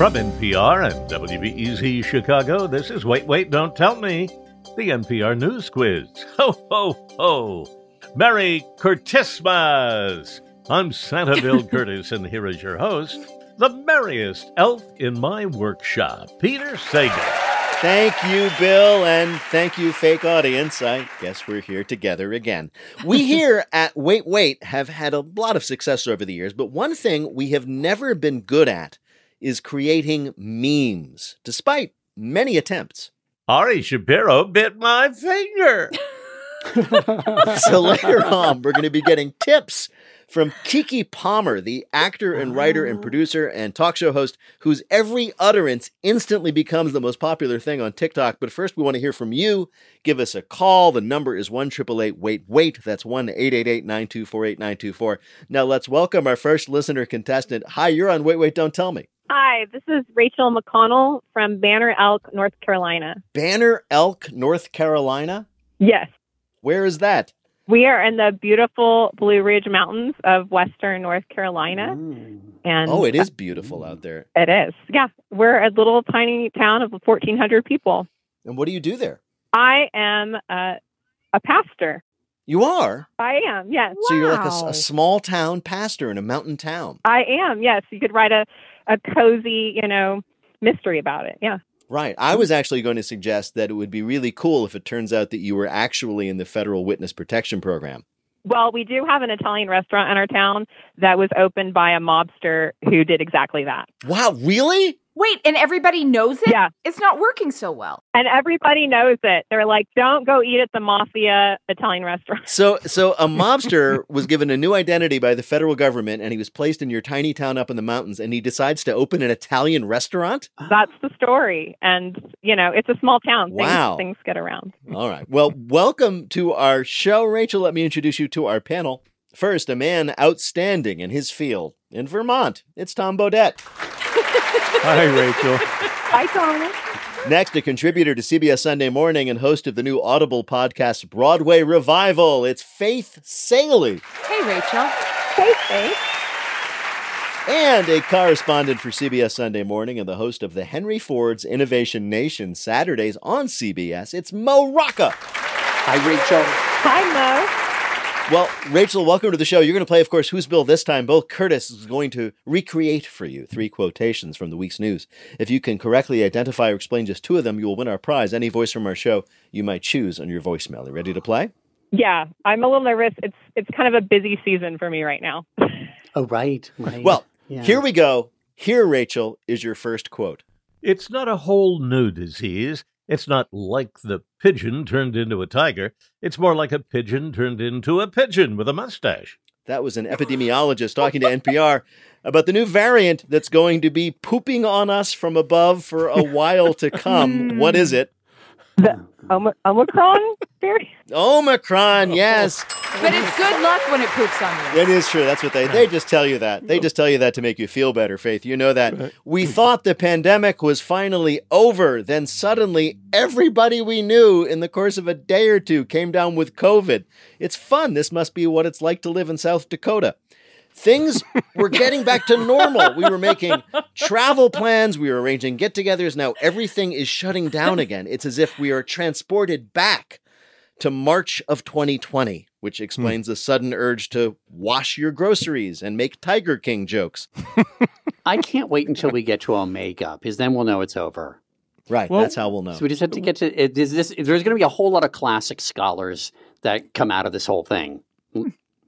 From NPR and WBEZ Chicago, this is Wait, Wait, Don't Tell Me, the NPR News Quiz. Ho, ho, ho! Merry Curtismas! I'm Santa Bill Kurtis, and here is your host, the merriest elf in my workshop, Peter Sagal. Thank you, Bill, and thank you, fake audience. I guess we're here together again. We here at Wait Wait have had a lot of success over the years, but one thing we have never been good at is creating memes, despite many attempts. Ari Shapiro bit my finger. so later on, we're going to be getting tips from Keke Palmer, the actor and writer and oh. producer and talk show host whose every utterance instantly becomes the most popular thing on TikTok. But first, we want to hear from you. Give us a call. The number is 1 Wait Wait. That's 1 888 924 8924. Now, let's welcome our first listener contestant. Hi, you're on Wait Wait, Don't Tell Me. Hi, this is Rachel McConnell from Banner Elk, North Carolina. Banner Elk, North Carolina? Yes. Where is that? We are in the beautiful Blue Ridge Mountains of western North Carolina. And Oh, it is beautiful uh, out there. It is. Yeah. We're a little tiny town of 1,400 people. And what do you do there? I am a, a pastor. You are? I am, yes. So you're like a small town pastor in a mountain town. I am, yes. You could write a, a cozy, you know, mystery about it. Yeah. Right. I was actually going to suggest that it would be really cool if it turns out that you were actually in the federal witness protection program. Well, we do have an Italian restaurant in our town that was opened by a mobster who did exactly that. Wow, really? Wait, and everybody knows it? Yeah. It's not working so well. And everybody knows it. They're like, don't go eat at the mafia Italian restaurant. So so a mobster was given a new identity by the federal government and he was placed in your tiny town up in the mountains and he decides to open an Italian restaurant? That's the story. And, you know, it's a small town. Things, Wow. things get around. All right. Well, welcome to our show, Rachel. Let me introduce you to our panel. First, a man outstanding in his field in Vermont. It's Tom Bodett. Hi, Rachel. Hi, Tom. Next, a contributor to CBS Sunday Morning and host of the new Audible podcast Broadway Revival. It's Faith Salie. Hey, Rachel. Hey, Faith. And a correspondent for CBS Sunday Morning and the host of the Henry Ford's Innovation Nation Saturdays on CBS. It's Mo Rocca. Hi, Rachel. Hi, Well, Rachel, welcome to the show. You're going to play, of course, Who's Bill this time. Bill Kurtis is going to recreate for you three quotations from the week's news. If you can correctly identify or explain just two of them, you will win our prize. Any voice from our show you might choose on your voicemail. You ready to play? Yeah, I'm a little nervous. It's it's kind of a busy season for me right now. Oh, right, right. Well, Yeah. here we go. Here, Rachel, is your first quote. It's not a whole new disease. It's not like the pigeon turned into a tiger. It's more like a pigeon turned into a pigeon with a mustache. That was an epidemiologist talking to NPR about the new variant that's going to be pooping on us from above for a while to come. what is it? The oh, Om- Omicron variant? Omicron, oh. yes. But it's good luck when it poops on you. It is true. That's what they they just tell you that. They just tell you that to make you feel better, Faith. You know that. We thought the pandemic was finally over, then suddenly everybody we knew in the course of a day or two came down with COVID. It's fun. This must be what it's like to live in South Dakota. Things were getting back to normal. We were making travel plans, we were arranging get-togethers. Now everything is shutting down again. It's as if we are transported back to March of 2020, which hmm. explains the sudden urge to wash your groceries and make Tiger King jokes. I can't wait until we get to our makeup, because then we'll know it's over. Right, Well- that's how we'll know. So we just have to get to it. Is this, there's going to be a whole lot of classic scholars that come out of this whole thing.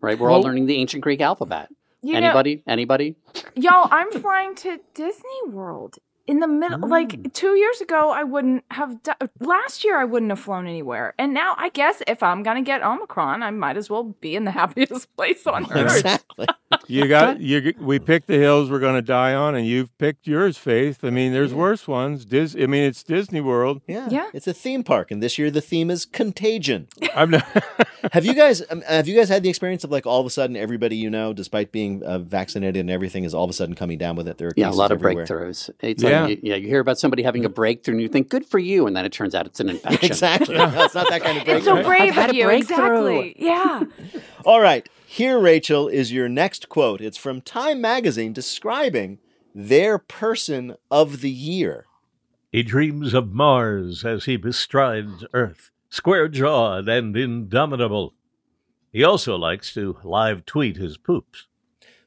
Right? We're all Well- learning the ancient Greek alphabet. You know, Anybody? Anybody? y'all, I'm flying to Disney World in the middle. Like two years ago, I wouldn't have. Do- Last year, I wouldn't have flown anywhere, and now I guess if I'm gonna get Omicron, I might as well be in the happiest place on earth. Exactly. You got you. We picked the hills we're going to die on, and you've picked yours, Faith. I mean, there's worse ones. Dis. I mean, it's Disney World. Yeah. Yeah. It's a theme park, and this year the theme is contagion. I'm not. have you guys um, have you guys had the experience of like all of a sudden everybody you know, despite being uh, vaccinated and everything, is all of a sudden coming down with it? There are Yeah, a lot of everywhere. breakthroughs. It's Yeah. like, you, yeah, you hear about somebody having a mm. breakthrough and you think, good for you. And then it turns out it's an infection. Exactly. No, it's not that kind of breakthrough. It's so brave of you. Exactly. Yeah. All right. Here, Rachel, is your next quote. It's from Time Magazine describing their person of the year. He dreams of Mars as he bestrides Earth, square jawed and indomitable. He also likes to live tweet his poops.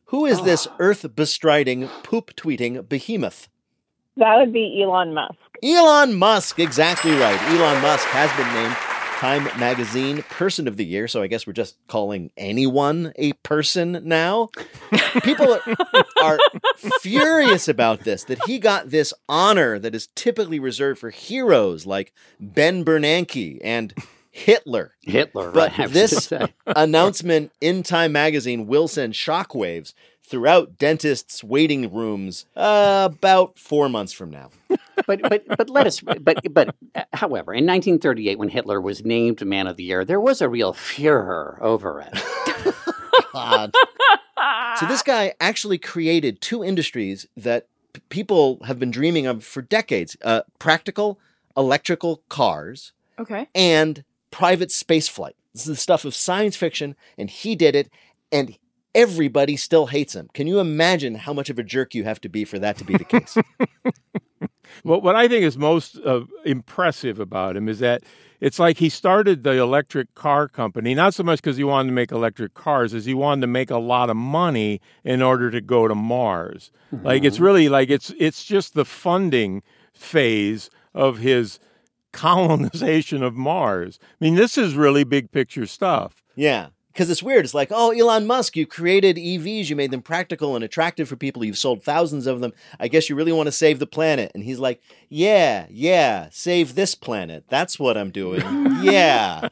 Who is this ah. earth bestriding, poop tweeting behemoth? That would be Elon Musk. Elon Musk, exactly right. Elon Musk has been named Time Magazine Person of the Year, so I guess we're just calling anyone a person now. People are, are furious about this, that he got this honor that is typically reserved for heroes like Ben Bernanke and Hitler. Hitler, But right? I this announcement in Time Magazine will send shockwaves throughout dentists' waiting rooms uh, about four months from now. but but but let us but but uh, however in 1938 when hitler was named man of the year there was a real furor over it So this guy actually created two industries that p- people have been dreaming of for decades: uh, practical electrical cars Okay. and private space flight. This is the stuff of science fiction, and he did it, and everybody still hates him. Can you imagine how much of a jerk you have to be for that to be the case? Well, what I think is most uh, impressive about him is that it's like he started the electric car company, not so much because he wanted to make electric cars, as he wanted to make a lot of money in order to go to Mars. Like it's really like it's it's just the funding phase of his colonization of Mars. I mean, this is really big picture stuff. Yeah. Because it's weird. It's like, oh, Elon Musk, you created EVs, you made them practical and attractive for people, you've sold thousands of them. I guess you really want to save the planet. And he's like, yeah, yeah, save this planet. That's what I'm doing. yeah.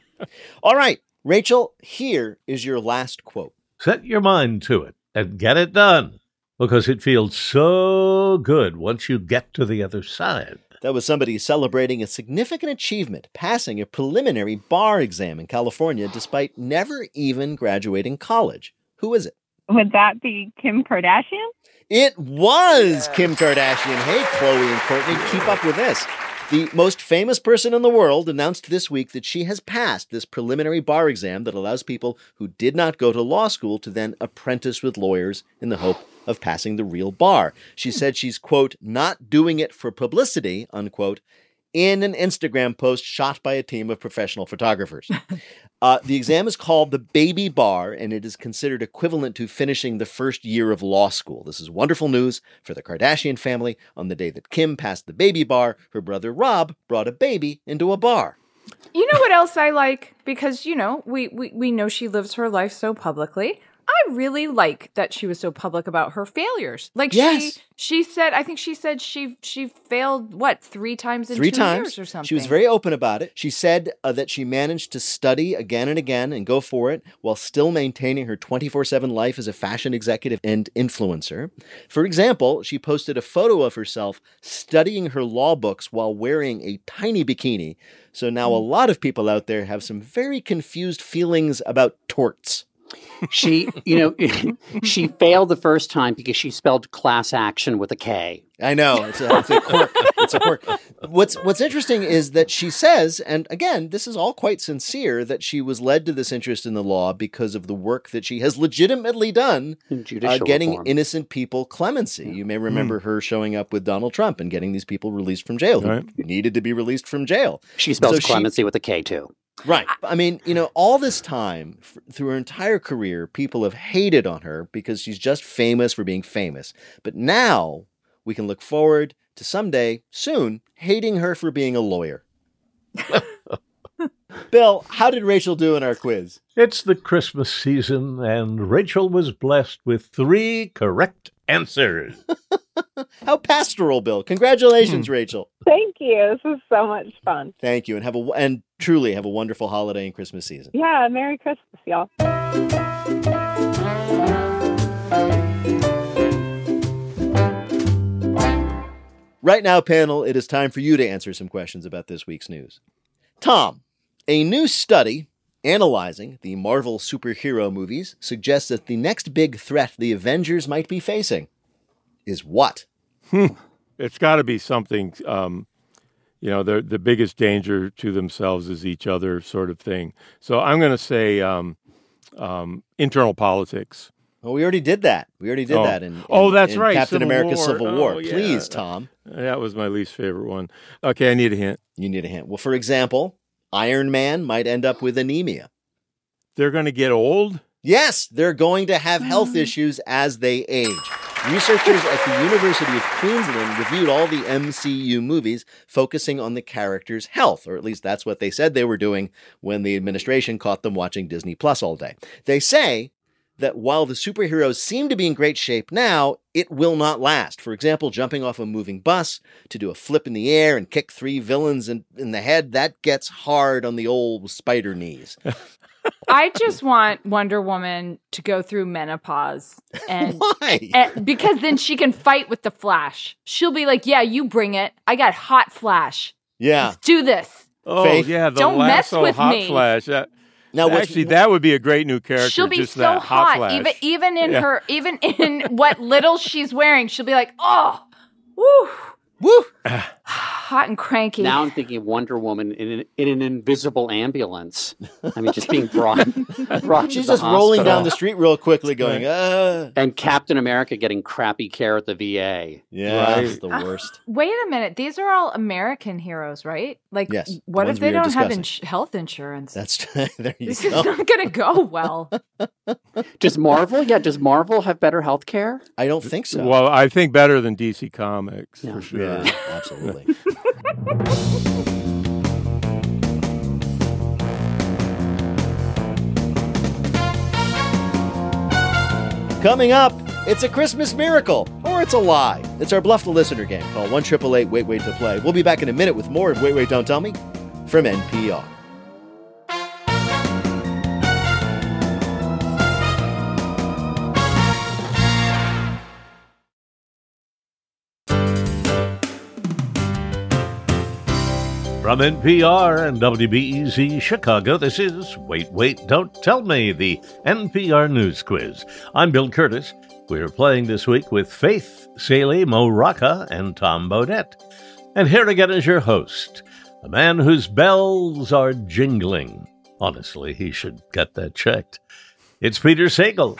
All right, Rachel, here is your last quote. Set your mind to it and get it done because it feels so good once you get to the other side. That was somebody celebrating a significant achievement, passing a preliminary bar exam in California despite never even graduating college. Who is it? Would that be Kim Kardashian? It was Kim Kardashian. Hey, Khloé and Kourtney, keep up with this. The most famous person in the world announced this week that she has passed this preliminary bar exam that allows people who did not go to law school to then apprentice with lawyers in the hope of passing the real bar. She said she's, quote, not doing it for publicity, unquote, in an Instagram post shot by a team of professional photographers. Uh, the exam is called the Baby Bar, and it is considered equivalent to finishing the first year of law school. This is wonderful news for the Kardashian family. On the day that Kim passed the baby bar, her brother Rob brought a baby into a bar. You know what else I like? Because, you know, we, we, we know she lives her life so publicly. I really like that she was so public about her failures. Like Yes. she she said I think she said she she failed what, three times in Three two times. years or something. She was very open about it. She said uh, that she managed to study again and again and go for it while still maintaining her 24 7 life as a fashion executive and influencer. For example, she posted a photo of herself studying her law books while wearing a tiny bikini. So now a lot of people out there have some very confused feelings about torts. She you know she failed the first time because she spelled class action with a k I know it's a, it's a quirk. It's a quirk. What's What's interesting is that she says, and again, this is all quite sincere, that she was led to this interest in the law because of the work that she has legitimately done, uh, getting reform. innocent people clemency. You may remember her showing up with Donald Trump and getting these people released from jail who needed to be released from jail. she spells so she- clemency with a k too Right. I mean, you know, all this time f- through her entire career, people have hated on her because she's just famous for being famous. But now we can look forward to someday, soon, hating her for being a lawyer. Bill, how did Rachel do in our quiz? It's the Christmas season, and Rachel was blessed with three correct answers. How pastoral, Bill. Congratulations, hmm. Rachel. Thank you. This is so much fun. Thank you and have a and truly have a wonderful holiday and Christmas season. Yeah, Merry Christmas, y'all. Right now, panel, it is time for you to answer some questions about this week's news. Tom, a new study analyzing the Marvel superhero movies suggests that the next big threat the Avengers might be facing is what? Hmm. It's got to be something. Um, you know, the the biggest danger to themselves is each other, sort of thing. So I'm going to say um, um, internal politics. Well, we already did that. We already did Oh. that in, in- Oh, that's in right, Captain Civil America: War. Civil Oh, War. yeah. Please, Tom, That was my least favorite one. Okay, I need a hint. you need a hint. Well, for example, Iron Man might end up with anemia. They're going to get old. Yes, they're going to have health issues as they age. Researchers at the University of Queensland reviewed all the MCU movies, focusing on the characters' health, or at least that's what they said they were doing when the administration caught them watching Disney Plus all day. They say that while the superheroes seem to be in great shape now, it will not last. For example, jumping off a moving bus to do a flip in the air and kick three villains in, in the head, that gets hard on the old spider knees. I just want Wonder Woman to go through menopause and, Why? and because then she can fight with the Flash. She'll be like, "Yeah, you bring it. I got hot Flash. Yeah. Let's do this." Oh Faith? yeah, the Don't mess with hot me. flash. That, Now, what's- actually, that would be a great new character. She'll be just so that, hot, flash. even even in Yeah. her even in what little she's wearing. She'll be like, "Oh, woo, Woo! hot and cranky." Now I'm thinking of Wonder Woman in an, in an invisible ambulance. I mean, just being brought. brought She's to the just rolling hospital. down the street real quickly, going, uh. And Captain America getting crappy care at the VA. Yeah, Right. that's the worst. Wait a minute. These are all American heroes, right? Like, Yes, what ones if they don't have ins- health insurance? That's there you this is not going to go well. Does Marvel? Yeah, does Marvel have better health care? I don't think so. Well, I think better than DC Comics Yeah. for sure. yeah, absolutely. Coming up, it's a Christmas miracle, or it's a lie. It's our Bluff the Listener game. Call 1 888 Wait Wait to Play. We'll be back in a minute with more of Wait Wait Don't Tell Me from NPR. From NPR and WBEZ Chicago, this is Wait, Wait, Don't Tell Me, the NPR News Quiz. I'm Bill Kurtis. We're playing this week with Faith Salie, Mo Rocca, and Tom Bodett. And here again is your host, a man whose bells are jingling. Honestly, he should get that checked. It's Peter Sagal.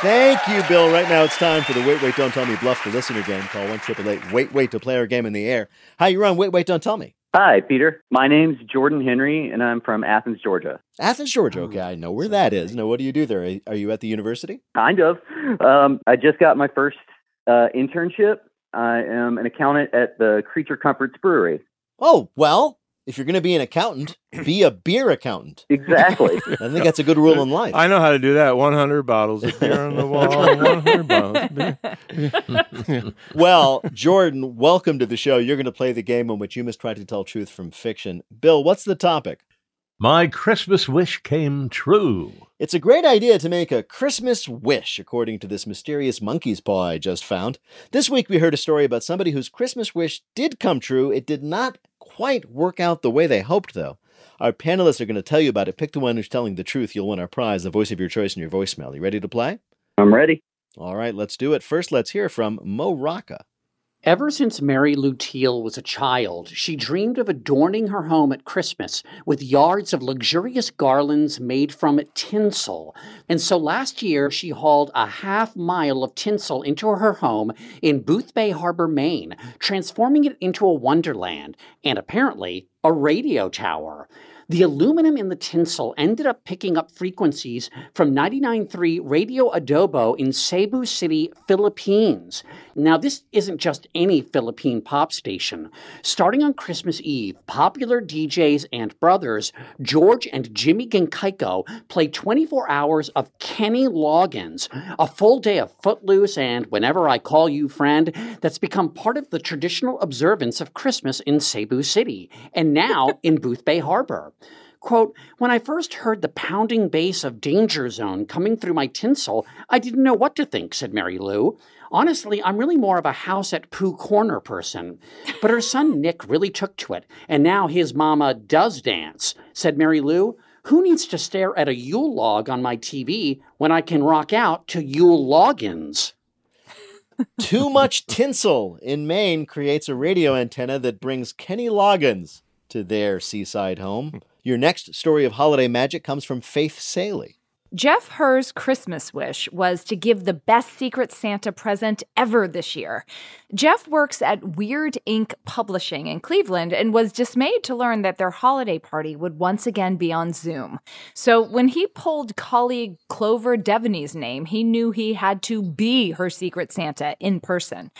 Thank you, Bill. Right now it's time for the Wait Wait Don't Tell Me Bluff the Listener game. Call 1 888 Wait Wait to play our game in the air. Hi, you're on Wait Wait Don't Tell Me. Hi, Peter. My name's Jordan Henry, and I'm from Athens, Georgia. Athens, Georgia. Okay, I know where that is. Now, what do you do there? Are you at the university? Kind of. Um, I just got my first uh, internship. I am an accountant at the Creature Comforts Brewery. Oh, well, if you're going to be an accountant, be a beer accountant. Exactly. I think that's a good rule in life. I know how to do that. 100 bottles of beer on the wall. 100 bottles of beer. Well, Jordan, welcome to the show. You're going to play the game in which you must try to tell truth from fiction. Bill, what's the topic? My Christmas wish came true. It's a great idea to make a Christmas wish, according to this mysterious monkey's paw I just found. This week we heard a story about somebody whose Christmas wish did come true. It did not quite work out the way they hoped, though. Our panelists are going to tell you about it. Pick the one who's telling the truth. You'll win our prize, the voice of your choice in your voicemail. You ready to play? I'm ready. All right, let's do it. First, let's hear from Mo Rocca. Ever since Mary Lou Teal was a child, she dreamed of adorning her home at Christmas with yards of luxurious garlands made from tinsel. And so last year, she hauled a half mile of tinsel into her home in Boothbay Harbor, Maine, transforming it into a wonderland and apparently a radio tower. The aluminum in the tinsel ended up picking up frequencies from 99.3 Radio Adobo in Cebu City, Philippines. Now, this isn't just any Philippine pop station. Starting on Christmas Eve, popular DJs and brothers George and Jimmy Genkaiko played 24 hours of Kenny Loggins, a full day of Footloose and Whenever I Call You Friend that's become part of the traditional observance of Christmas in Cebu City and now in Boothbay Harbor. Quote, when I first heard the pounding bass of Danger Zone coming through my tinsel, I didn't know what to think, said Mary Lou. Honestly, I'm really more of a house at Pooh Corner person. But her son Nick really took to it, and now his mama does dance, said Mary Lou. Who needs to stare at a Yule log on my TV when I can rock out to Yule logins? Too much tinsel in Maine creates a radio antenna that brings Kenny Loggins to their seaside home. Your next story of holiday magic comes from Faith Salie. Jeff Herr's Christmas wish was to give the best Secret Santa present ever this year. Jeff works at Weird Ink Publishing in Cleveland and was dismayed to learn that their holiday party would once again be on Zoom. So when he pulled colleague Clover Devaney's name, he knew he had to be her Secret Santa in person.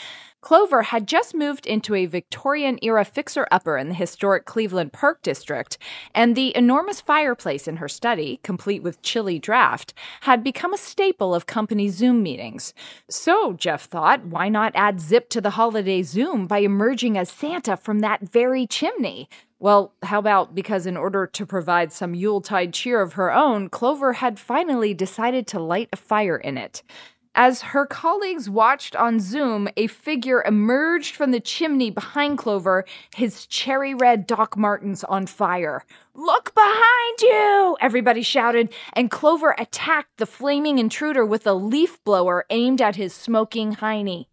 Clover had just moved into a Victorian era fixer upper in the historic Cleveland Park District, and the enormous fireplace in her study, complete with chilly draft, had become a staple of company Zoom meetings. So, Jeff thought, why not add zip to the holiday Zoom by emerging as Santa from that very chimney? Well, how about because in order to provide some Yuletide cheer of her own, Clover had finally decided to light a fire in it. As her colleagues watched on Zoom, a figure emerged from the chimney behind Clover, his cherry red Doc Martens on fire. Look behind you! Everybody shouted, and Clover attacked the flaming intruder with a leaf blower aimed at his smoking hiney.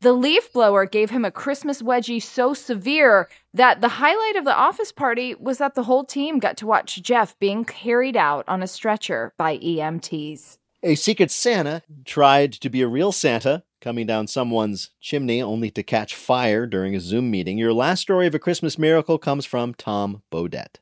The leaf blower gave him a Christmas wedgie so severe that the highlight of the office party was that the whole team got to watch Jeff being carried out on a stretcher by EMTs. A secret Santa tried to be a real Santa, coming down someone's chimney only to catch fire during a Zoom meeting. Your last story of a Christmas miracle comes from Tom Bodett.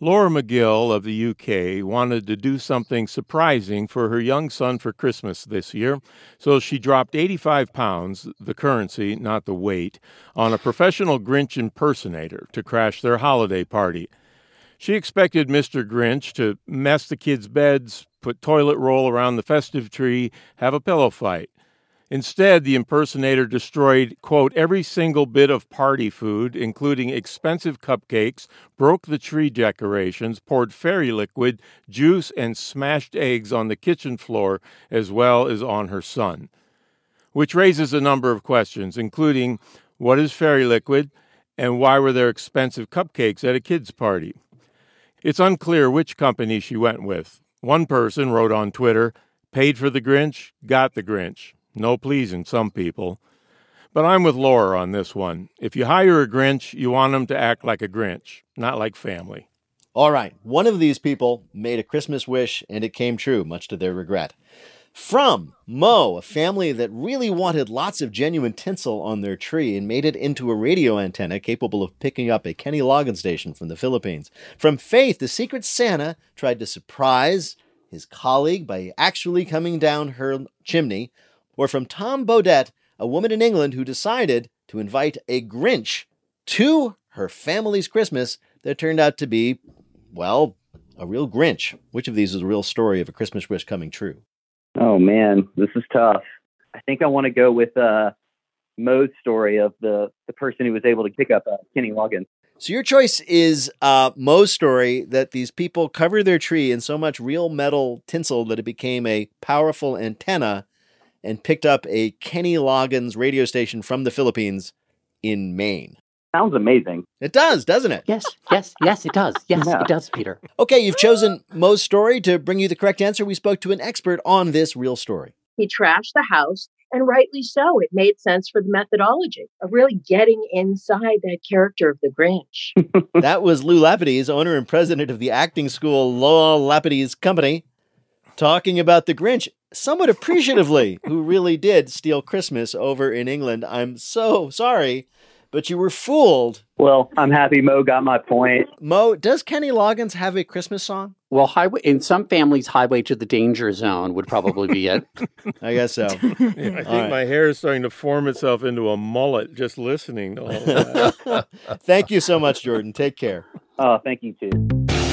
Laura McGill of the UK wanted to do something surprising for her young son for Christmas this year, so she dropped 85 pounds, the currency, not the weight, on a professional Grinch impersonator to crash their holiday party. She expected Mr. Grinch to mess the kids' beds, put toilet roll around the festive tree, have a pillow fight. Instead, the impersonator destroyed, quote, every single bit of party food, including expensive cupcakes, broke the tree decorations, poured fairy liquid, juice, and smashed eggs on the kitchen floor as well as on her son. Which raises a number of questions, including what is fairy liquid and why were there expensive cupcakes at a kid's party? It's unclear which company she went with. One person wrote on Twitter, paid for the Grinch, got the Grinch. No pleasing some people. But I'm with Laura on this one. If you hire a Grinch, you want him to act like a Grinch, not like family. All right, one of these people made a Christmas wish and it came true, much to their regret. From Mo, a family that really wanted lots of genuine tinsel on their tree and made it into a radio antenna capable of picking up a Kenny Loggins station from the Philippines. From Faith, the Secret Santa tried to surprise his colleague by actually coming down her chimney. Or from Tom Bodett, a woman in England who decided to invite a Grinch to her family's Christmas that turned out to be, well, a real Grinch. Which of these is a real story of a Christmas wish coming true? Oh man, this is tough. I think I want to go with uh, Mo's story of the the person who was able to pick up uh, Kenny Loggins. So your choice is uh, Mo's story that these people covered their tree in so much real metal tinsel that it became a powerful antenna and picked up a Kenny Loggins radio station from the Philippines in Maine. Sounds amazing. It does, doesn't it? Yes, yes, yes, it does. Yes, Yeah. it does, Peter. Okay, you've chosen Mo's story to bring you the correct answer. We spoke to an expert on this real story. He trashed the house, and rightly so. It made sense for the methodology of really getting inside that character of the Grinch. that was Lou Lapidus, owner and president of the acting school Law Lapidus Company, talking about the Grinch somewhat appreciatively, who really did steal Christmas over in England. I'm so sorry, but you were fooled. Well, I'm happy Mo got my point. Mo, does Kenny Loggins have a Christmas song? Well, highway in some families, highway to the danger zone would probably be it. I guess so. Yeah, I think right. my hair is starting to form itself into a mullet just listening to all that. Thank you so much, Jordan. Take care. Oh, thank you too.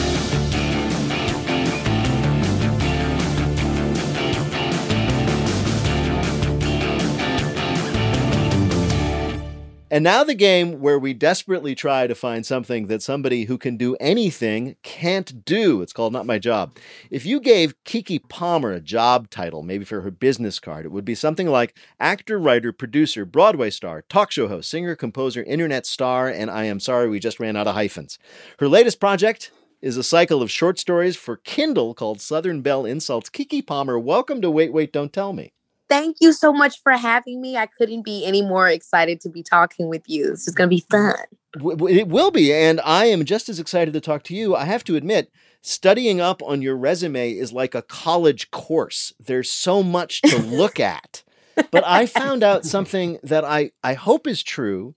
And now the game where we desperately try to find something that somebody who can do anything can't do. It's called Not My Job. If you gave Keke Palmer a job title, maybe for her business card, it would be something like actor, writer, producer, Broadway star, talk show host, singer, composer, internet star, and I am sorry we just ran out of hyphens. Her latest project is a cycle of short stories for Kindle called Southern Belle Insults. Keke Palmer, welcome to Wait, Wait, Don't Tell Me. Thank you so much for having me. I couldn't be any more excited to be talking with you. This is going to be fun. It will be, and I am just as excited to talk to you. I have to admit, studying up on your resume is like a college course. There's so much to look at. but I found out something that I, I hope is true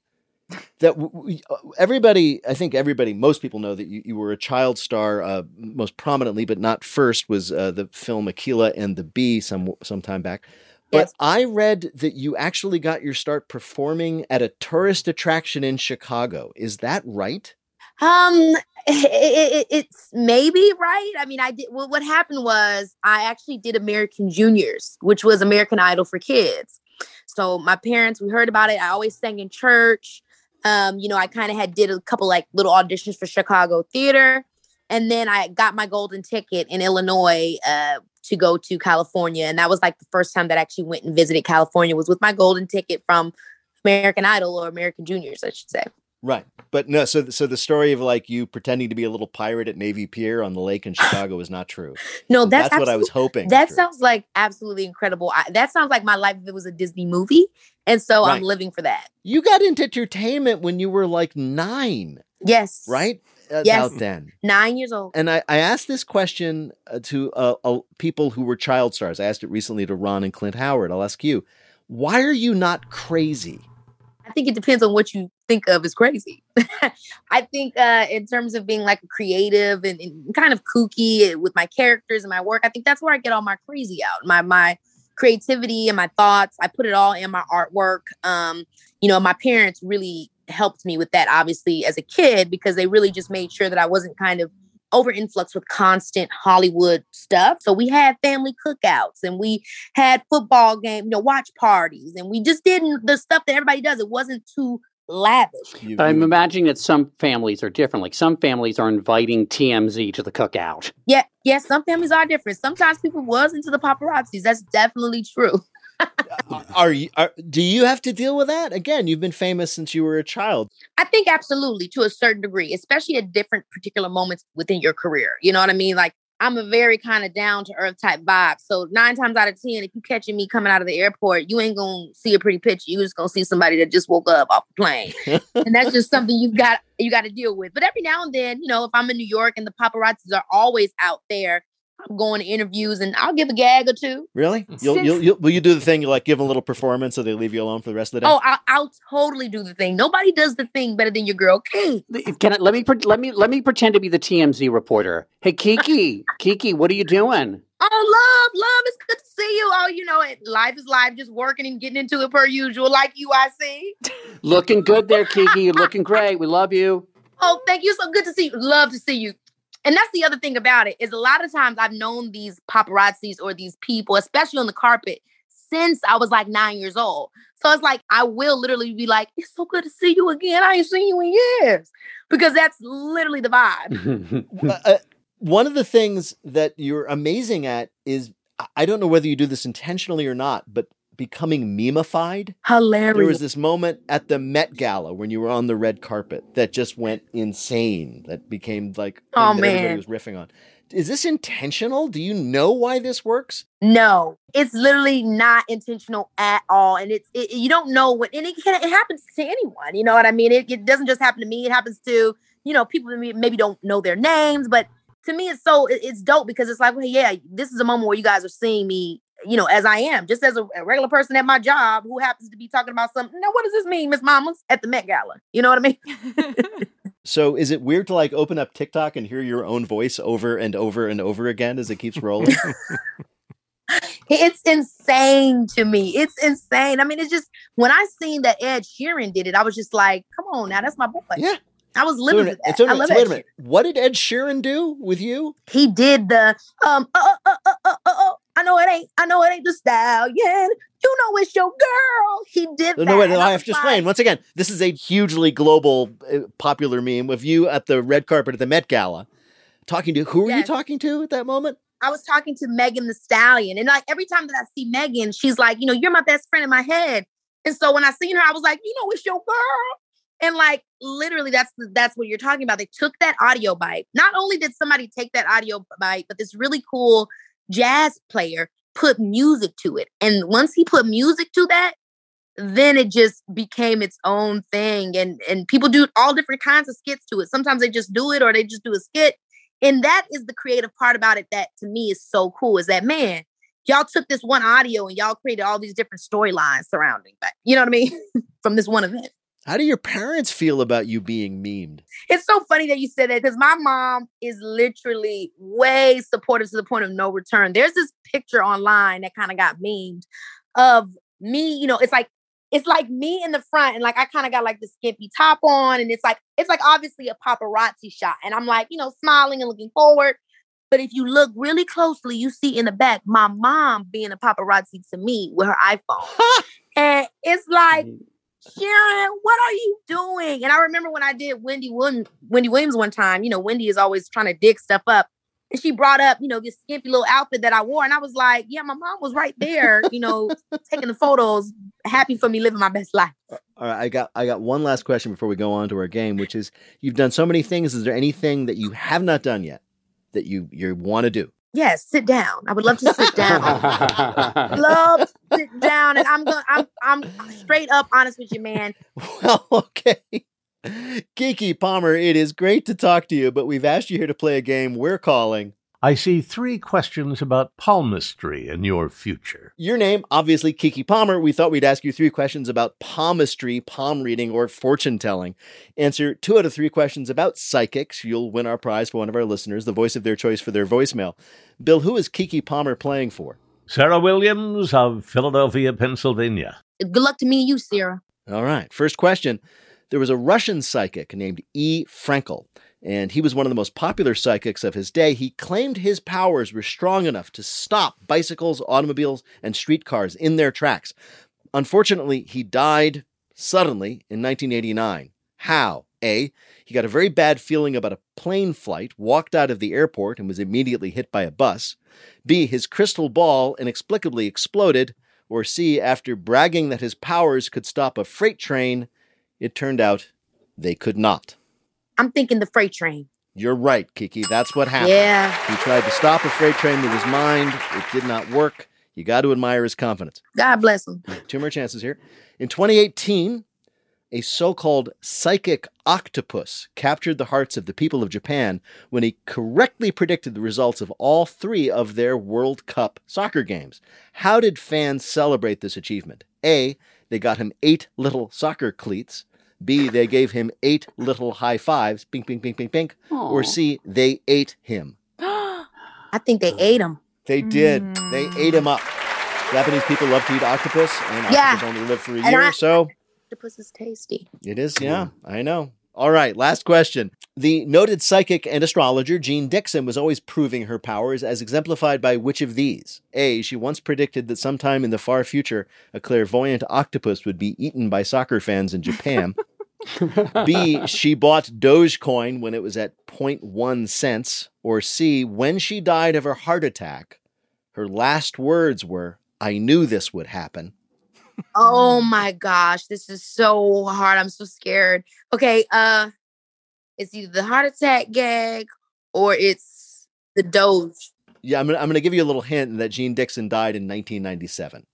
that we, uh, everybody, I think everybody, most people know that you, you were a child star, uh, most prominently, but not first, was uh, the film Akeelah and the Bee some some time back. But yes. I read that you actually got your start performing at a tourist attraction in Chicago. Is that right? Um, it, it, it's maybe right. I mean, I did. Well, what happened was I actually did American Juniors, which was American Idol for kids. So my parents, we heard about it. I always sang in church. Um, you know, I kind of had did a couple like little auditions for Chicago theater, and then I got my golden ticket in Illinois uh, to go to California, and that was like the first time that I actually went and visited California was with my golden ticket from American Idol or American Juniors, I should say. Right, but no. So, so the story of like you pretending to be a little pirate at Navy Pier on the lake in Chicago is not true. no, that's, that's what I was hoping. That sounds like absolutely incredible. I, that sounds like my life if it was a Disney movie, and so right. I'm living for that. You got into entertainment when you were like nine. Yes. Right. Yes. About then. Nine years old. And I, I asked this question uh, to uh, uh, people who were child stars. I asked it recently to Ron and Clint Howard. I'll ask you, why are you not crazy? I think it depends on what you think of as crazy. I think uh, in terms of being like creative and, and, kind of kooky with my characters and my work, I think that's where I get all my crazy out. My my creativity and my thoughts. I put it all in my artwork. Um, you know, my parents really helped me with that, obviously, as a kid, because they really just made sure that I wasn't kind of over influx with constant Hollywood stuff. So we had family cookouts and we had football game, you know, watch parties, and we just didn't the stuff that everybody does. It wasn't too lavish. But I'm imagining that some families are different. Like some families are inviting TMZ to the cookout. Yeah, yes, some families are different. Sometimes people was into the paparazzis. That's definitely true. are you are, do you have to deal with that again you've been famous since you were a child i think absolutely to a certain degree especially at different particular moments within your career you know what i mean like I'm a very kind of down to earth type vibe. So nine times out of ten, if you catching me coming out of the airport, you ain't gonna see a pretty picture. You just gonna see somebody that just woke up off the plane, and that's just something you've got you got to deal with. But every now and then, you know, if I'm in New York and the paparazzis are always out there, I'm going to interviews and I'll give a gag or two. Really? Mm. You'll, you'll, you'll, will you do the thing? You like give a little performance so they leave you alone for the rest of the day? Oh, I'll, I'll totally do the thing. Nobody does the thing better than your girl Kate. Can I, let me let me let me pretend to be the TMZ reporter. Hey, Keke, Keke, what are you doing? Oh, love, love, it's good to see you. Oh, you know it. Life is life, just working and getting into it per usual, like you. I see. looking good there, Keke. You're looking great. We love you. Oh, thank you. So good to see you. Love to see you and that's the other thing about it is a lot of times I've known these paparazzis or these people, especially on the carpet, since I was like nine years old. So it's like I will literally be like, "It's so good to see you again. I ain't seen you in years," because that's literally the vibe. uh, uh, one of the things that you're amazing at is I don't know whether you do this intentionally or not, but becoming memeified. Hilarious. There was this moment at the Met Gala when you were on the red carpet that just went insane. That became like oh man, everybody was riffing on. Is this intentional? Do you know why this works? No, it's literally not intentional at all, and it's it, you don't know what, and it can it happens to anyone. You know what I mean? It, it doesn't just happen to me. It happens to you know people that maybe don't know their names, but to me, it's so it's dope because it's like, well, yeah, this is a moment where you guys are seeing me you know, as I am, just as a, a, regular person at my job who happens to be talking about something. Now, what does this mean, Miss Mamas, at the Met Gala? You know what I mean? so, is it weird to like open up TikTok and hear your own voice over and over and over again as it keeps rolling? it's insane to me. It's insane. I mean, it's just when I seen that Ed Sheeran did it, I was just like, "Come on, now that's my boy." Yeah. I was living so, with that. So, I love so wait a minute. What did Ed Sheeran do with you? He did the um uh, uh, uh, uh, uh, uh, I know it ain't. I know it ain't the stallion. You know it's your girl. He did. No, no, wait, no, I have to explain once again. This is a hugely global, uh, popular meme of you at the red carpet at the Met Gala, talking to who were yes. you talking to at that moment? I was talking to Megan Thee Stallion, and like every time that I see Megan, she's like, you know, you're my best friend in my head. And so when I seen her, I was like, you know, it's your girl. And like literally, that's that's what you're talking about. They took that audio bite. Not only did somebody take that audio bite, but this really cool jazz player put music to it. And once he put music to that, then it just became its own thing. And and people do all different kinds of skits to it. Sometimes they just do it or they just do a skit. And that is the creative part about it that to me is so cool is that man, y'all took this one audio and y'all created all these different storylines surrounding that. You know what I mean? From this one event. How do your parents feel about you being memed? It's so funny that you said that because my mom is literally way supportive to the point of no return. There's this picture online that kind of got memed of me, you know, it's like it's like me in the front and like I kind of got like the skimpy top on and it's like it's like obviously a paparazzi shot and I'm like, you know, smiling and looking forward. But if you look really closely, you see in the back my mom being a paparazzi to me with her iPhone. and it's like mm. Sharon, what are you doing? And I remember when I did Wendy Williams, Wendy Williams one time, you know, Wendy is always trying to dig stuff up. And she brought up, you know, this skimpy little outfit that I wore. And I was like, yeah, my mom was right there, you know, taking the photos, happy for me living my best life. Uh, all right, I got I got one last question before we go on to our game, which is you've done so many things. Is there anything that you have not done yet that you you want to do? Yes, sit down. I would love to sit down. love to sit down. And I'm going I'm I'm straight up honest with you, man. Well, okay. Keke Palmer, it is great to talk to you, but we've asked you here to play a game we're calling I see three questions about palmistry in your future. Your name, obviously Keke Palmer. We thought we'd ask you three questions about palmistry, palm reading, or fortune telling. Answer two out of three questions about psychics. You'll win our prize for one of our listeners, the voice of their choice for their voicemail. Bill, who is Keke Palmer playing for? Sarah Williams of Philadelphia, Pennsylvania. Good luck to me and you, Sarah. All right. First question. There was a Russian psychic named E. Frankel and he was one of the most popular psychics of his day. He claimed his powers were strong enough to stop bicycles, automobiles, and streetcars in their tracks. Unfortunately, he died suddenly in 1989. How? A. He got a very bad feeling about a plane flight, walked out of the airport, and was immediately hit by a bus. B. His crystal ball inexplicably exploded. Or C. After bragging that his powers could stop a freight train, it turned out they could not. I'm thinking the freight train. You're right, Keke. That's what happened. Yeah. He tried to stop a freight train with his mind. It did not work. You got to admire his confidence. God bless him. Two more chances here. In 2018, a so called psychic octopus captured the hearts of the people of Japan when he correctly predicted the results of all three of their World Cup soccer games. How did fans celebrate this achievement? A. They got him eight little soccer cleats. B, they gave him eight little high fives, pink, pink, pink, pink, pink. Or C, they ate him. I think they ate him. They did. Mm. They ate him up. Japanese people love to eat octopus, and yeah. octopus only live for a and year, I, so. Octopus is tasty. It is, yeah, I know. All right, last question. The noted psychic and astrologer Jeane Dixon was always proving her powers, as exemplified by which of these? A. She once predicted that sometime in the far future, a clairvoyant octopus would be eaten by soccer fans in Japan. B. She bought Dogecoin when it was at 0.1 cents. Or C. When she died of a heart attack, her last words were, I knew this would happen oh my gosh, this is so hard. I'm so scared. Okay, uh it's either the heart attack gag or it's the Doge. Yeah, I'm gonna, I'm gonna give you a little hint that Jeane Dixon died in 1997.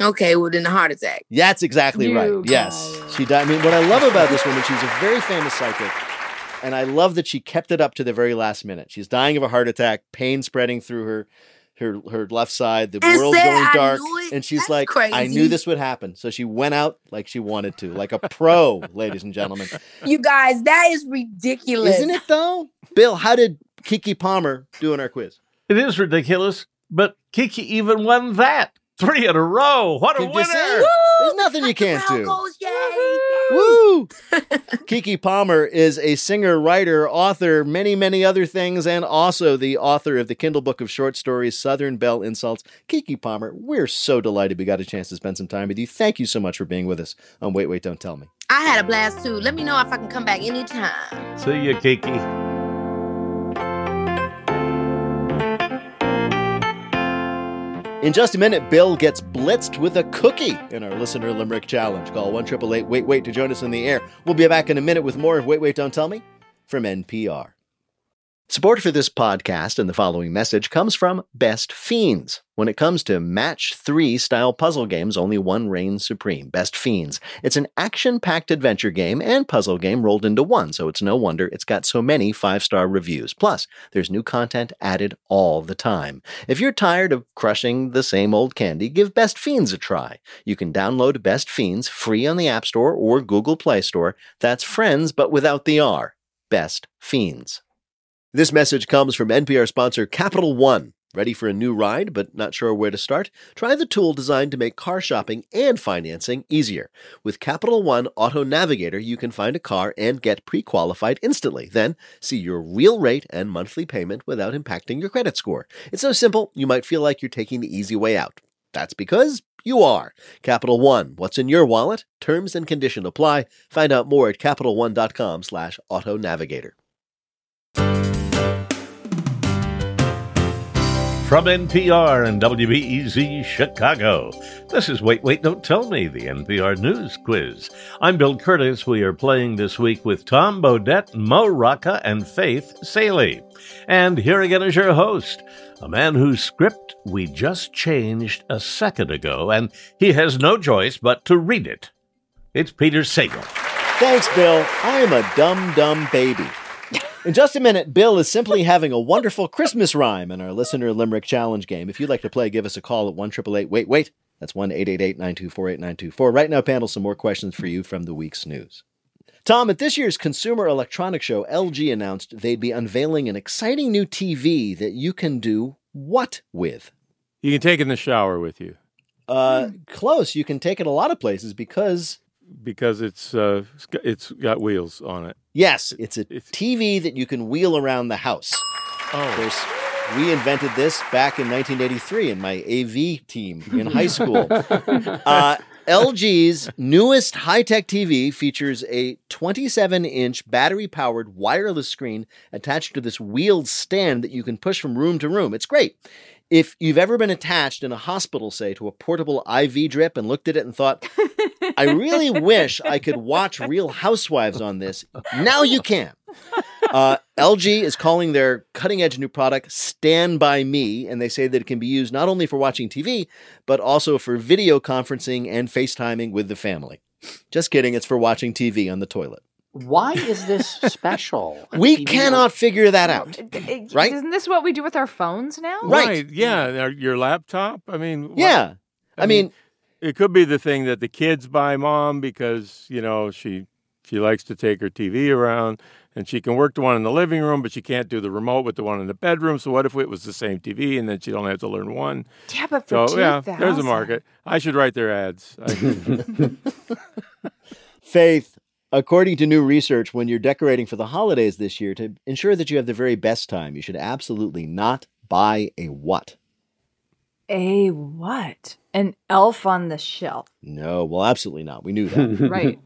Okay, well then the heart attack. That's exactly you right. Yes, she died. I mean, what I love about this woman, she's a very famous psychic, and I love that she kept it up to the very last minute. She's dying of a heart attack, pain spreading through her her her left side, the world going dark, and she's That's like, crazy. "I knew this would happen." So she went out like she wanted to, like a pro, ladies and gentlemen. You guys, that is ridiculous, isn't it? Though, Bill, how did Keke Palmer do in our quiz? It is ridiculous, but Keke even won that three in a row. What a Did you winner! see? There's nothing you can't do. Goes, yay! Woo! Keke Palmer is a singer, writer, author, many, many other things, and also the author of the Kindle book of short stories, Southern Belle Insults. Keke Palmer, we're so delighted we got a chance to spend some time with you. Thank you so much for being with us on Wait, Wait, Don't Tell Me. I had a blast too. Let me know if I can come back anytime. See you, Keke. In just a minute, Bill gets blitzed with a cookie in our listener limerick challenge. Call one triple eight wait wait to join us in the air. We'll be back in a minute with more of Wait Wait Don't Tell Me from NPR. Support for this podcast and the following message comes from Best Fiends. When it comes to match three style puzzle games, only one reigns supreme Best Fiends. It's an action packed adventure game and puzzle game rolled into one, so it's no wonder it's got so many five star reviews. Plus, there's new content added all the time. If you're tired of crushing the same old candy, give Best Fiends a try. You can download Best Fiends free on the App Store or Google Play Store. That's friends, but without the R. Best Fiends. This message comes from NPR sponsor Capital One. Ready for a new ride, but not sure where to start? Try the tool designed to make car shopping and financing easier. With Capital One Auto Navigator, you can find a car and get pre qualified instantly. Then see your real rate and monthly payment without impacting your credit score. It's so simple, you might feel like you're taking the easy way out. That's because you are. Capital One, what's in your wallet? Terms and condition apply. Find out more at CapitalOne.com slash auto navigator. From NPR and WBEZ Chicago, this is Wait, Wait, Don't Tell Me, the NPR News Quiz. I'm Bill Kurtis. We are playing this week with Tom Bodett, Mo Rocca, and Faith Salie. And here again is your host, a man whose script we just changed a second ago, and he has no choice but to read it. It's Peter Sagal. Thanks, Bill. I am a dumb, dumb baby. In just a minute, Bill is simply having a wonderful Christmas rhyme in our listener limerick challenge game. If you'd like to play, give us a call at one triple eight. Wait, wait. That's one eight eight eight nine two four eight nine two four. Right now, panel, some more questions for you from the week's news. Tom, at this year's Consumer Electronics Show, LG announced they'd be unveiling an exciting new TV that you can do what with? You can take it in the shower with you Uh, close. You can take it a lot of places because because it's uh, it's got- wheels on it. yes, it's a It's- TV that you can wheel around the house. Of Oh, course, we invented this back in 1983 in my AV team in high school. Uh, LG's newest high tech TV features a 27 inch battery powered wireless screen attached to this wheeled stand that you can push from room to room. It's great. If you've ever been attached in a hospital, say, to a portable IV drip and looked at it and thought, I really wish I could watch Real Housewives on this, now you can. Uh, LG is calling their cutting edge new product Stand By Me, and they say that it can be used not only for watching TV, but also for video conferencing and FaceTiming with the family. Just kidding, it's for watching TV on the toilet. Why is this special? We TV cannot figure that out. Right? Isn't this what we do with our phones now? Right. Yeah, or your laptop. I mean, what- Yeah. I mean, it could be the thing that the kids buy mom because you know she she likes to take her TV around and she can work the one in the living room, but she can't do the remote with the one in the bedroom. So what if it was the same TV and then she'd only have to learn one? Yeah, but for So yeah, there's a market. I should write their ads. Faith, according to new research, when you're decorating for the holidays this year, to ensure that you have the very best time, you should absolutely not buy a what? A what? An elf on the shelf. No, well, absolutely not. We knew that. Right.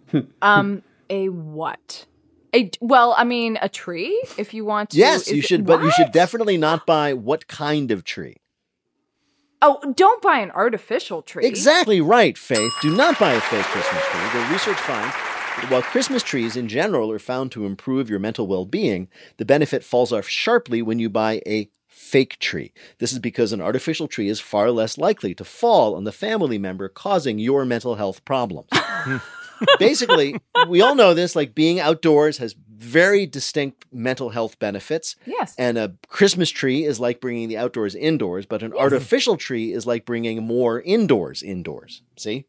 um, a what? A well, I mean, a tree. If you want to. yes, you is- should, but you should definitely not buy what kind of tree. Oh, don't buy an artificial tree. Exactly right, Faith. Do not buy a fake Christmas tree. The research finds that while Christmas trees in general are found to improve your mental well being, the benefit falls off sharply when you buy a fake tree. This is because an artificial tree is far less likely to fall on the family member causing your mental health problems. Basically, we all know this like being outdoors has very distinct mental health benefits. Yes. And a Christmas tree is like bringing the outdoors indoors, but an artificial tree is like bringing more indoors indoors. See?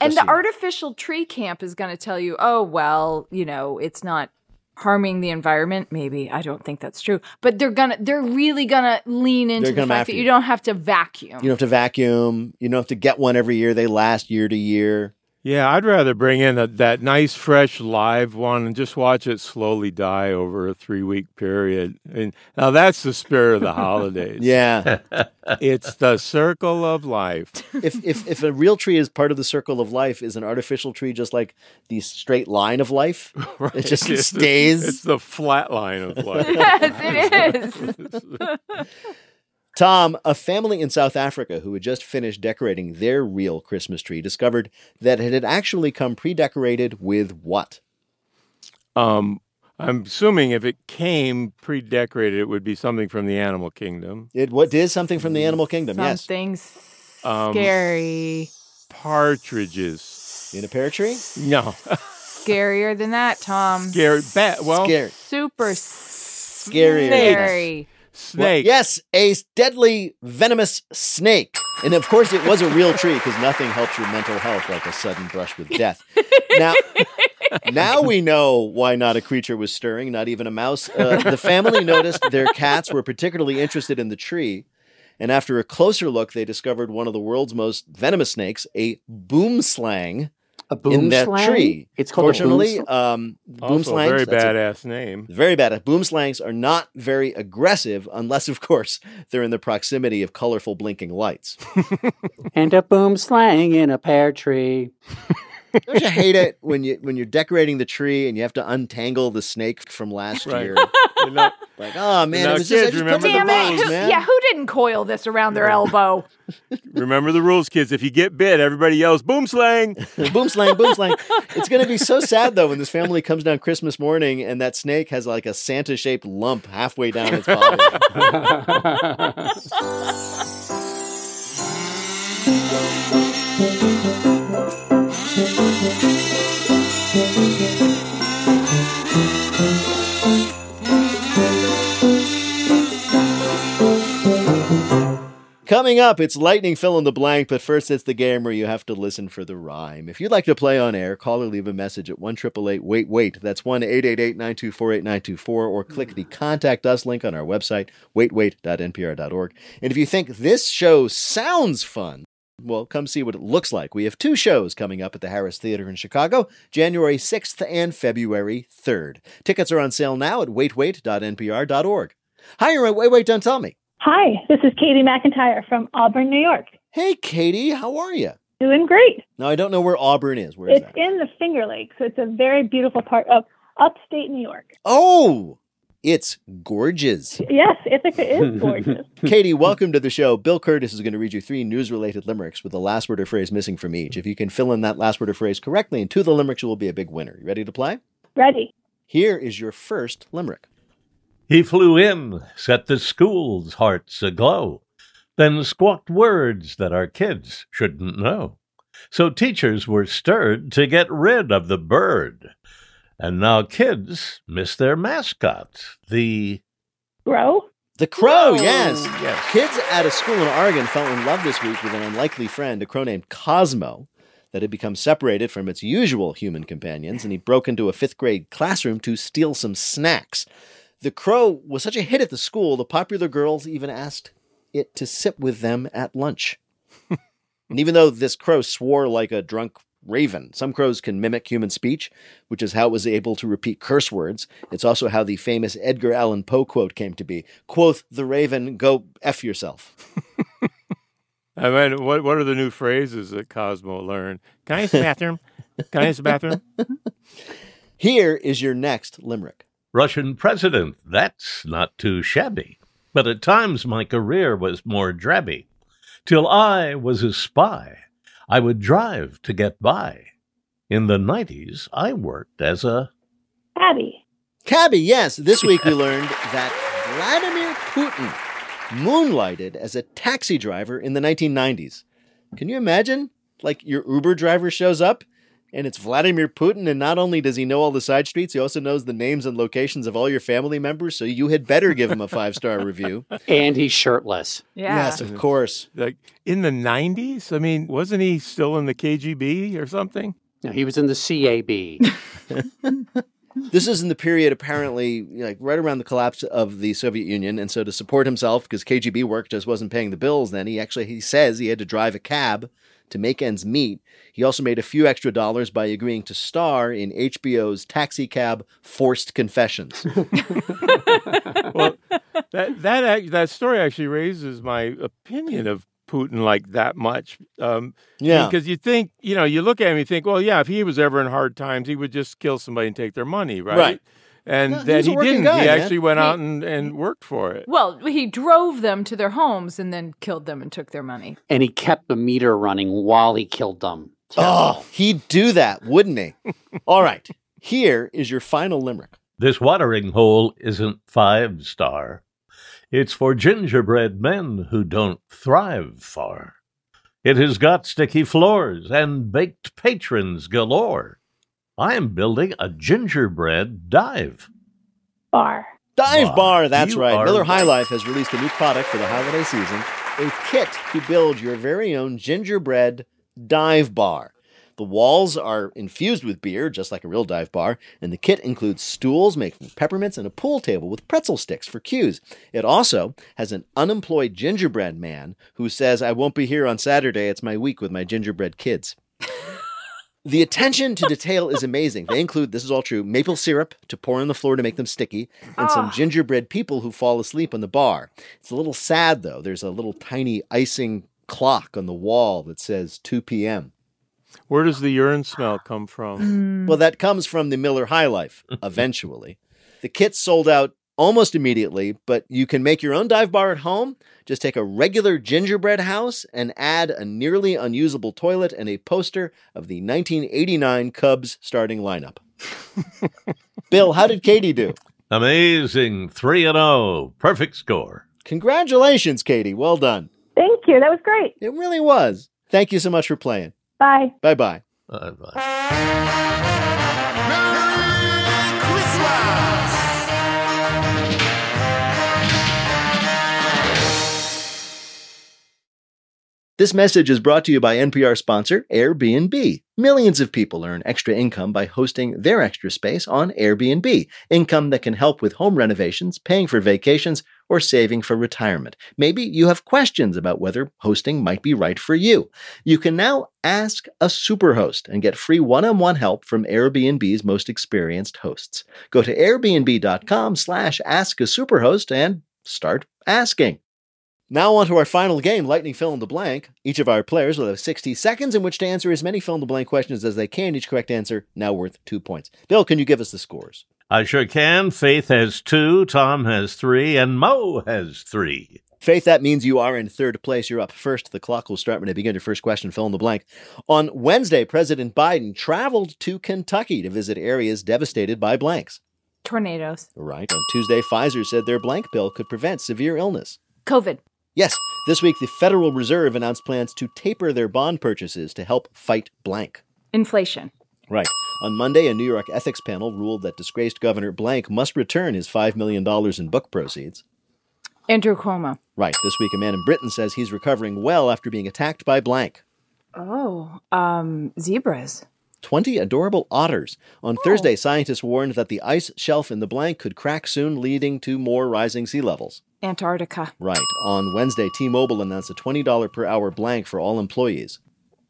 And the artificial tree camp is going to tell you, oh, well, you know, it's not harming the environment. Maybe. I don't think that's true. But they're going to, they're really going to lean into the fact that you. you don't have to vacuum. You don't have to vacuum. You don't have to get one every year. They last year to year. Yeah, I'd rather bring in a, that nice, fresh, live one and just watch it slowly die over a three week period. And now that's the spirit of the holidays. Yeah. it's the circle of life. if, if if a real tree is part of the circle of life, is an artificial tree just like the straight line of life? It just It's the- stays. it's the flat line of life. yes, it is. Tom, a family in South Africa who had just finished decorating their real Christmas tree discovered that it had actually come pre decorated with what? um, I'm assuming if it came pre-decorated, it would be something from the animal kingdom. It what did something from the animal kingdom? Yes. Something Um, scary. Partridges. In a pear tree? No. Scarier than that, Tom. Scary. Bat. Well, Scary. Super scary. than scary. Well, snake. yes, a deadly venomous snake. And of course, it was a real tree because nothing helps your mental health like a sudden brush with death. Now, now we know why not a creature was stirring, not even a mouse. Uh, the family noticed their cats were particularly interested in the tree. And after a closer look, they discovered one of the world's most venomous snakes, a boomslang, A boom in that slang? tree. It's called Fortunately, a boom um, Also a very that's a- badass name. very bad. Boomslangs are not very aggressive unless, of course, they're in the proximity of colorful blinking lights. and a boom slang in a pear tree. Don't you hate it when you when you're decorating the tree and you have to untangle the snake from last Right. year? You Like, oh man, it was just, I kids, just remember them the the it! bows, Who, man. yeah, who didn't coil this around their elbow? remember the rules, kids. If you get bit, everybody yells "boom slang." boom slang, boom slang. It's going to be so sad though when this family comes down Christmas morning and that snake has like a Santa shaped lump halfway down its body. Coming up, it's lightning fill in the blank, but first it's the game where you have to listen for the rhyme. If you'd like to play on air, call or leave a message at 1 wait wait. That's 1 888 924 8924, or click the contact us link on our website, waitwait.npr.org. And if you think this show sounds fun, well, come see what it looks like. We have two shows coming up at the Harris Theater in Chicago, January 6th and February 3rd. Tickets are on sale now at waitwait.npr.org. Hi, Wait Wait, Don't Tell Me. Hi, this is Katie McIntyre from Auburn, New York. Hey, Katie, how are you? Doing great. Now, I don't know where Auburn is. Where is It's that? in the Finger Lakes. So it's a very beautiful part of upstate New York. Oh, it's gorgeous. Yes, Ithaca is gorgeous. Katie, welcome to the show. Bill Kurtis is going to read you three news related limericks with the last word or phrase missing from each. If you can fill in that last word or phrase correctly and two of the limericks, you will be a big winner. You ready to play? Ready. Here is your first limerick. He flew in, set the school's hearts aglow, then squawked words that our kids shouldn't know. So teachers were stirred to get rid of the bird. And now kids miss their mascot, the crow. The crow, Whoa. yes. Yes. Kids at a school in Oregon fell in love this week with an unlikely friend, a crow named Cosmo, that had become separated from its usual human companions, and he broke into a fifth grade classroom to steal some snacks. The crow was such a hit at the school, the popular girls even asked it to sit with them at lunch. and even though this crow swore like a drunk raven, some crows can mimic human speech, which is how it was able to repeat curse words. It's also how the famous Edgar Allan Poe quote came to be Quoth the raven, go F yourself. I mean, what what are the new phrases that Cosmo learned? Can I use the bathroom? Can I use the bathroom? Here is your next limerick. Russian president. That's not too shabby. But at times my career was more drabby. Till I was a spy, I would drive to get by. In the 90s, I worked as a Abby. Cabby, yes. This week we learned that Vladimir Putin moonlighted as a taxi driver in the 1990s. Can you imagine? Like your Uber driver shows up and it's Vladimir Putin, and not only does he know all the side streets, he also knows the names and locations of all your family members, so you had better give him a five star review. And he's shirtless. Yeah. Yes, of course. Like in the '90s? I mean, wasn't he still in the KGB or something? No, he was in the CAB. This is in the period apparently like right around the collapse of the Soviet Union, and so to support himself, because KGB work just wasn't paying the bills, then he actually he says he had to drive a cab to make ends meet. He also made a few extra dollars by agreeing to star in HBO's Taxi Cab Forced Confessions. Well, that that that story actually raises my opinion of Putin like that much. Um, Yeah. because you think you know you look at him, and you think, well, yeah, if he was ever in hard times, he would just kill somebody and take their money, right? Right. And No, he that was he didn't. guy, he man. actually went He- out and, and worked for it. Well, he drove them to their homes and then killed them and took their money. and he kept the meter running while he killed them. Oh, he'd do that, wouldn't he? All right. Here is your final limerick. This watering hole isn't five star. It's for gingerbread men who don't thrive far. It has got sticky floors and baked patrons galore. I am building a gingerbread dive. Bar. Dive Wow, Bar, that's you right. Miller High. Life has released a new product for the holiday season a kit to build your very own gingerbread dive bar. The walls are infused with beer, just like a real dive bar, and the kit includes stools made from peppermints and a pool table with pretzel sticks for cues. It also has an unemployed gingerbread man who says, I won't be here on Saturday. It's my week with my gingerbread kids. The attention to detail is amazing. They include, this is all true, maple syrup to pour on the floor to make them sticky, and some Ah. gingerbread people who fall asleep on the bar. It's a little sad, though. There's a little tiny icing clock on the wall that says 2 p.m. Where does the urine smell come from? Well, that comes from the Miller High Life, eventually. the kit sold out almost immediately, but you can make your own dive bar at home. Just take a regular gingerbread house and add a nearly unusable toilet and a poster of the 1989 Cubs starting lineup. Bill, how did Katie do? Amazing 3 and 0. Perfect score. Congratulations, Katie. Well done. Thank you. That was great. It really was. Thank you so much for playing. Bye. Bye bye. Bye-bye. This message is brought to you by NPR sponsor Airbnb. Millions of people earn extra income by hosting their extra space on Airbnb. Income that can help with home renovations, paying for vacations, or saving for retirement. Maybe you have questions about whether hosting might be right for you. You can now ask a superhost and get free one-on-one help from Airbnb's most experienced hosts. Go to airbnb.com slash ask a superhost and start asking. Now on to our final game, Lightning Fill in the Blank. Each of our players will have 60 seconds in which to answer as many fill in the blank questions as they can. Each correct answer now worth two points. Bill, can you give us the scores? I sure can. Faith has two, Tom has three, and Mo has three. Faith, that means you are in third place. You're up first. The clock will start when I begin your first question. Fill in the blank. On Wednesday, President Biden traveled to Kentucky to visit areas devastated by blanks. Tornadoes. Right. On Tuesday, Pfizer said their blank pill could prevent severe illness. COVID. Yes, this week the Federal Reserve announced plans to taper their bond purchases to help fight blank. Inflation. Right. On Monday, a New York ethics panel ruled that disgraced Governor Blank must return his $5 million in book proceeds. Andrew Cuomo. Right. This week, a man in Britain says he's recovering well after being attacked by blank. Oh, um, zebras. 20 adorable otters. On Thursday, scientists warned that the ice shelf in the blank could crack soon, leading to more rising sea levels. Antarctica. Right. On Wednesday, T Mobile announced a $20 per hour blank for all employees.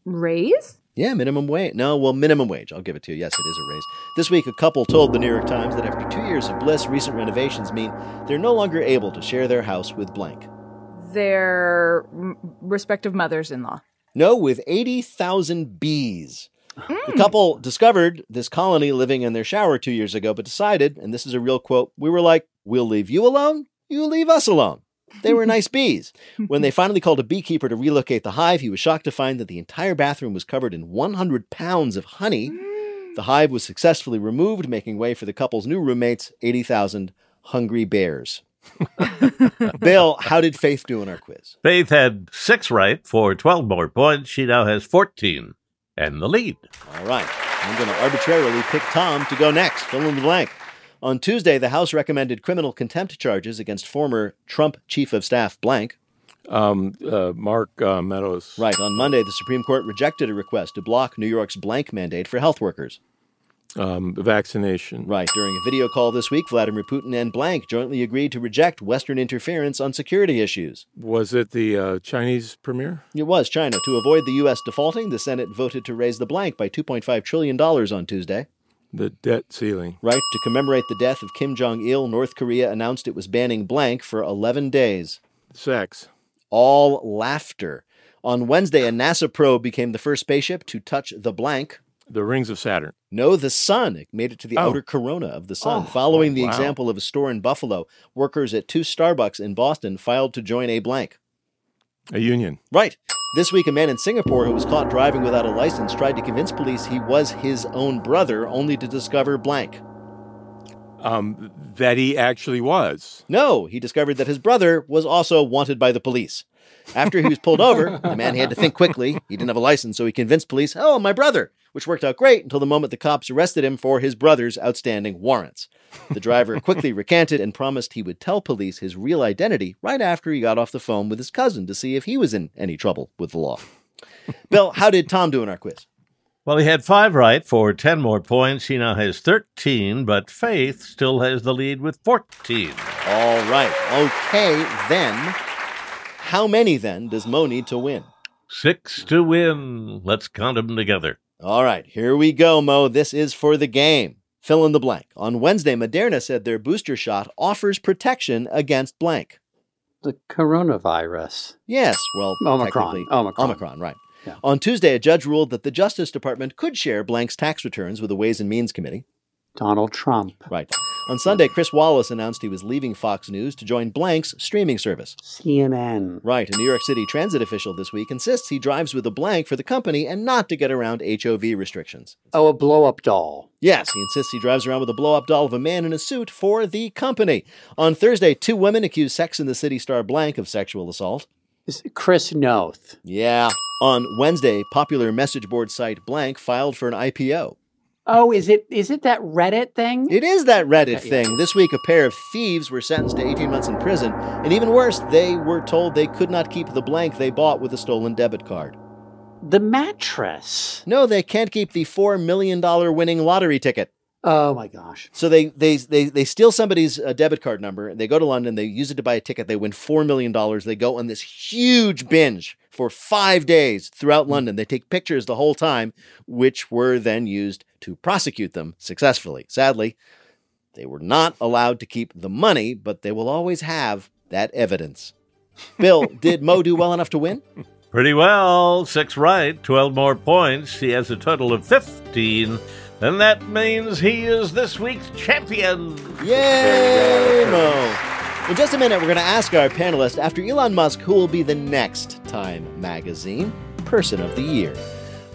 Raise? Yeah, minimum wage. No, well, minimum wage. I'll give it to you. Yes, it is a raise. This week, a couple told the New York Times that after two years of bliss, recent renovations mean they're no longer able to share their house with blank. Their respective mothers in law. No, with 80,000 bees. The hmm. couple discovered this colony living in their shower two years ago, but decided, and this is a real quote, we were like, we'll leave you alone, you leave us alone. They were nice bees. When they finally called a beekeeper to relocate the hive, he was shocked to find that the entire bathroom was covered in 100 pounds of honey. The mm. hive was successfully removed, making way for the couple's new roommates, 80,000 hungry bears. Bill, how did Faith do in our quiz? Faith had six right for 12 more points. She now has 14 and the lead. All right. I'm going to arbitrarily pick Tom to go next. Fill in the blank. On Tuesday, the House recommended criminal contempt charges against former Trump chief of staff blank. Um, uh, Mark uh, Meadows. Right. On Monday, the Supreme Court rejected a request to block New York's blank mandate for health workers. Um, vaccination. Right. During a video call this week, Vladimir Putin and blank jointly agreed to reject Western interference on security issues. Was it the uh, Chinese premier? It was China. To avoid the U.S. defaulting, the Senate voted to raise the blank by $2.5 trillion on Tuesday. The debt ceiling. Right. To commemorate the death of Kim Jong il, North Korea announced it was banning blank for 11 days. Sex. All laughter. On Wednesday, a NASA probe became the first spaceship to touch the blank. The rings of Saturn. No, the sun. It made it to the Oh. outer corona of the sun. Oh, Following the wow. example of a store in Buffalo, workers at two Starbucks in Boston filed to join a blank. A union. Right. This week, a man in Singapore who was caught driving without a license tried to convince police he was his own brother, only to discover blank. um, that he actually was. No, he discovered that his brother was also wanted by the police. After he was pulled over, the man had to think quickly. He didn't have a license, so he convinced police, oh, my brother, which worked out great until the moment the cops arrested him for his brother's outstanding warrants. The driver quickly recanted and promised he would tell police his real identity right after he got off the phone with his cousin to see if he was in any trouble with the law. Bill, how did Tom do in our quiz? Well, he had five right for 10 more points. He now has 13, but Faith still has the lead with 14. All right. Okay, then. How many then does Mo need to win? Six to win. Let's count them together. All right, here we go, Mo. This is for the game. Fill in the blank. On Wednesday, Moderna said their booster shot offers protection against blank. The coronavirus. Yes, well, Omicron. Omicron. Omicron, right. Yeah. On Tuesday, a judge ruled that the Justice Department could share blank's tax returns with the Ways and Means Committee. Donald Trump. Right. On Sunday, Chris Wallace announced he was leaving Fox News to join Blank's streaming service. CNN. Right. A New York City transit official this week insists he drives with a blank for the company and not to get around HOV restrictions. Oh, a blow up doll. Yes, he insists he drives around with a blow up doll of a man in a suit for the company. On Thursday, two women accused Sex and the City star Blank of sexual assault. Is Chris Noth. Yeah. On Wednesday, popular message board site Blank filed for an IPO. Oh, is it is it that Reddit thing? It is that Reddit thing. This week, a pair of thieves were sentenced to 18 months in prison, and even worse, they were told they could not keep the blank they bought with a stolen debit card. The mattress. No, they can't keep the $4 million winning lottery ticket. Oh my gosh. So they they they, they steal somebody's uh, debit card number. They go to London. They use it to buy a ticket. They win four million dollars. They go on this huge binge for five days throughout hmm. London. They take pictures the whole time, which were then used to prosecute them successfully. Sadly, they were not allowed to keep the money, but they will always have that evidence. Bill, did Mo do well enough to win? Pretty well. Six right, 12 more points. He has a total of 15. And that means he is this week's champion. Yay, Mo! In just a minute, we're going to ask our panelists after Elon Musk who will be the next Time Magazine Person of the Year.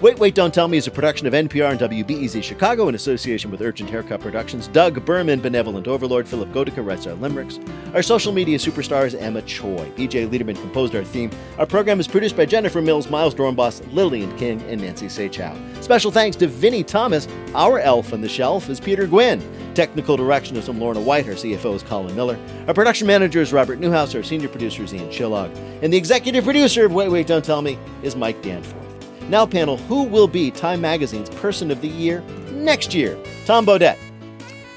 Wait, Wait, Don't Tell Me is a production of NPR and WBEZ Chicago in association with Urgent Haircut Productions. Doug Berman, Benevolent Overlord, Philipp Goedicke writes our limericks. Our social media superstar is Emma Choi. BJ Liederman composed our theme. Our program is produced by Jennifer Mills, Miles Dornbos, Lillian King, and Nancy Saechao. Special thanks to Vinnie Thomas. Our elf on the shelf is Peter Gwynn. Technical direction is from Lorna White. Our CFO is Colin Miller. Our production manager is Robert Newhouse. Our senior producer is Ian Chillag. And the executive producer of Wait, Wait, Don't Tell Me is Mike Danforth. Now, panel, who will be Time Magazine's Person of the Year next year? Tom Bodett.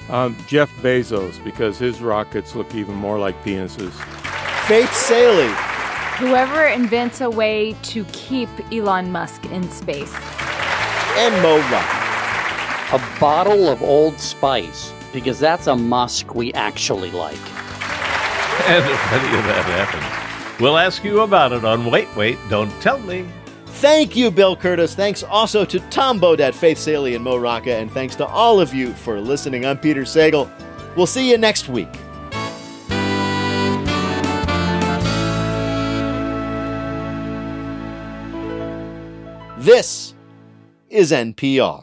Um, Jeff Bezos, because his rockets look even more like penises. Faith Salie. Whoever invents a way to keep Elon Musk in space. And Mo Rock. A bottle of Old Spice, because that's a musk we actually like. And if any of that happens, we'll ask you about it on Wait, Wait, Don't Tell Me. Thank you, Bill Kurtis. Thanks also to Tom Bodett, Faith Salie, and Mo Rocca. And thanks to all of you for listening. I'm Peter Sagal. We'll see you next week. This is NPR.